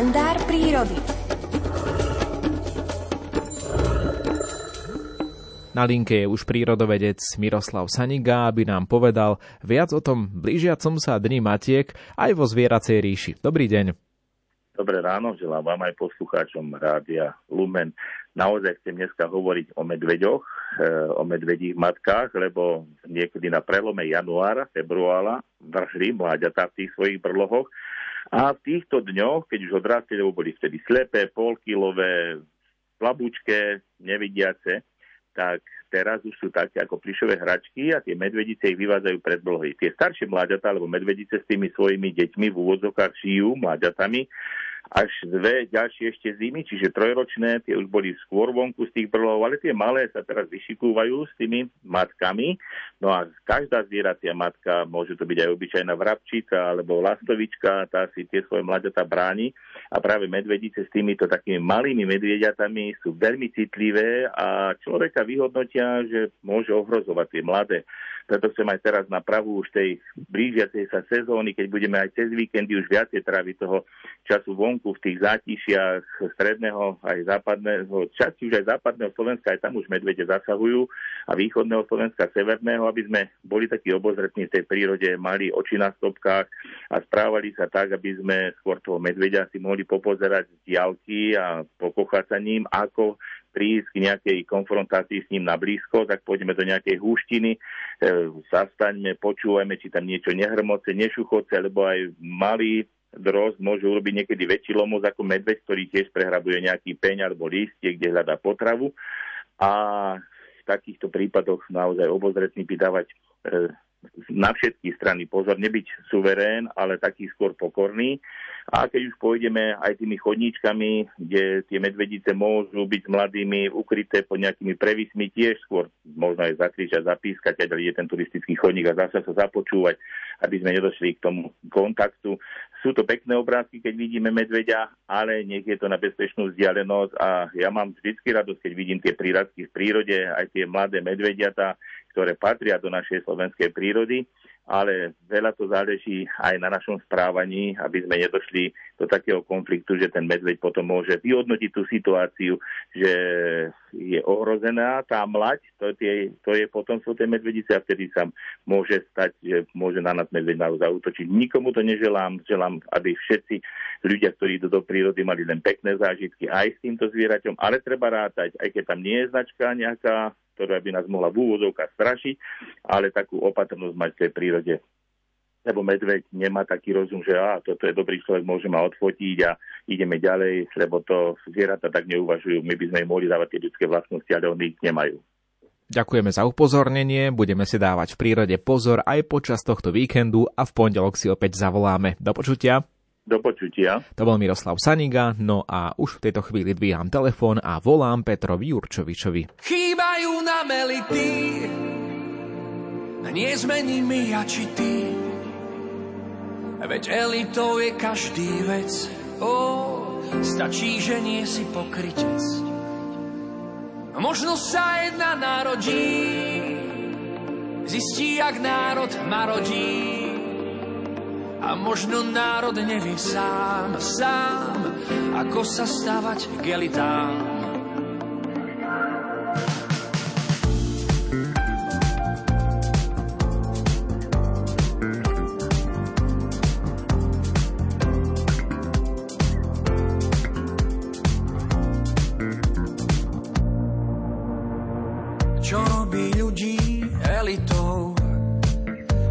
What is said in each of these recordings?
kalendár prírody. Na linke je už prírodovedec Miroslav Saniga, aby nám povedal viac o tom blížiacom sa dni Matiek aj vo zvieracej ríši. Dobrý deň. Dobré ráno, želám vám aj poslucháčom Rádia Lumen. Naozaj chcem dneska hovoriť o medveďoch, eh, o medvedích matkách, lebo niekedy na prelome januára, februára vrhli mláďatá v tých svojich brlohoch a v týchto dňoch, keď už odrastli, lebo boli vtedy slepé, polkilové, slabúčké, nevidiace, tak teraz už sú také ako plišové hračky a tie medvedice ich vyvádzajú pred blohy. Tie staršie mláďatá, alebo medvedice s tými svojimi deťmi v úvodzokách žijú mláďatami až dve ďalšie ešte zimy, čiže trojročné, tie už boli skôr vonku z tých brlov, ale tie malé sa teraz vyšikúvajú s tými matkami. No a každá zvieracia matka, môže to byť aj obyčajná vrabčíka alebo lastovička, tá si tie svoje mladata bráni a práve medvedice s týmito takými malými medvediatami sú veľmi citlivé a človeka vyhodnotia, že môže ohrozovať tie mladé. Preto chcem aj teraz na pravú už tej blížiacej sa sezóny, keď budeme aj cez víkendy už viacej tráviť toho času vonku v tých zátišiach stredného aj západného, časti už aj západného Slovenska, aj tam už medvede zasahujú a východného Slovenska, severného, aby sme boli takí obozretní v tej prírode, mali oči na stopkách a správali sa tak, aby sme skôr toho medvedia si mohli popozerať z diálky a pokochať sa ním, ako prísť k nejakej konfrontácii s ním na blízko, tak pôjdeme do nejakej húštiny, e, zastaňme, počúvajme, či tam niečo nehrmoce, nešuchoce, lebo aj malý droz môžu urobiť niekedy väčší lomoz ako medveď, ktorý tiež prehrabuje nejaký peň alebo lístie, kde hľadá potravu. A v takýchto prípadoch naozaj obozretný by dávať e, na všetky strany pozor, nebyť suverén, ale taký skôr pokorný. A keď už pôjdeme aj tými chodníčkami, kde tie medvedice môžu byť mladými ukryté pod nejakými prevismi, tiež skôr možno aj zakričať, zapískať, keď je ten turistický chodník a zase sa započúvať, aby sme nedošli k tomu kontaktu. Sú to pekné obrázky, keď vidíme medveďa, ale nech je to na bezpečnú vzdialenosť a ja mám vždycky radosť, keď vidím tie príradky v prírode, aj tie mladé medvediata, ktoré patria do našej slovenskej prírody, ale veľa to záleží aj na našom správaní, aby sme nedošli do takého konfliktu, že ten medveď potom môže vyhodnotiť tú situáciu, že je ohrozená tá mlať, to, je, to je potom sú tie medvedice a vtedy sa môže stať, že môže na nás medveď zautočiť. Nikomu to neželám, želám, aby všetci ľudia, ktorí idú do prírody, mali len pekné zážitky aj s týmto zvieraťom, ale treba rátať, aj keď tam nie je značka nejaká ktorá by nás mohla v úvodovkách strašiť, ale takú opatrnosť mať v tej prírode. Lebo medveď nemá taký rozum, že á, toto je dobrý človek, môže ma odfotiť a ideme ďalej, lebo to zvieratá tak neuvažujú. My by sme im mohli dávať tie ľudské vlastnosti, ale oni ich nemajú. Ďakujeme za upozornenie, budeme si dávať v prírode pozor aj počas tohto víkendu a v pondelok si opäť zavoláme. Do počutia. Do počutia. To bol Miroslav Saniga, no a už v tejto chvíli dvíham telefón a volám Petrovi Jurčovičovi. Chýbajú na melity, nezmení mi ja či ty. Veď elitou je každý vec, ó, stačí, že nie si pokrytec. Možno sa jedna narodí, zistí, jak národ marodí a možno národ nevie sám, sám, ako sa stávať gelitám. Čo robí ľudí elitou?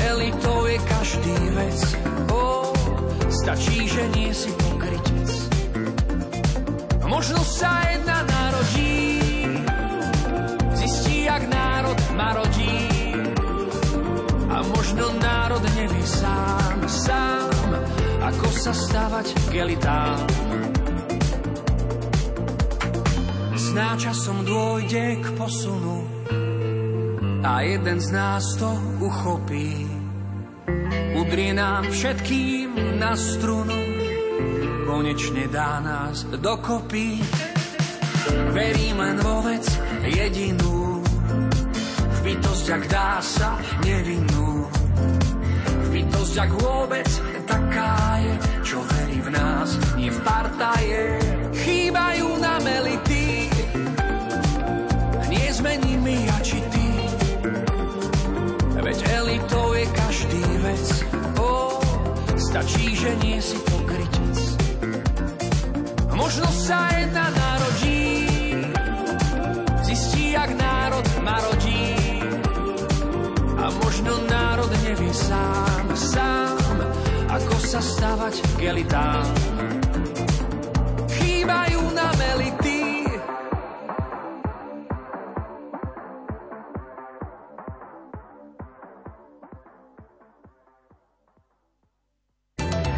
elitou je každý vec, oh, stačí, že nie si pokrytec. Možno sa jedna narodí, zistí, jak národ marodí. A možno národ nevie sám, sám, ako sa stavať k. Sná časom dôjde k posunu a jeden z nás to uchopí. Udrie nám všetkým na strunu, konečne dá nás dokopy. Verím len vo vec jedinú, v bytosť, ak dá sa nevinnú. V bytosť, ak vôbec taká je, čo verí v nás, nie v partaje. Chýbajú nie si pokrytec. Možno sa jedna narodí, zistí, jak národ marodí. A možno národ nevie sám, sám, ako sa stavať k elitám.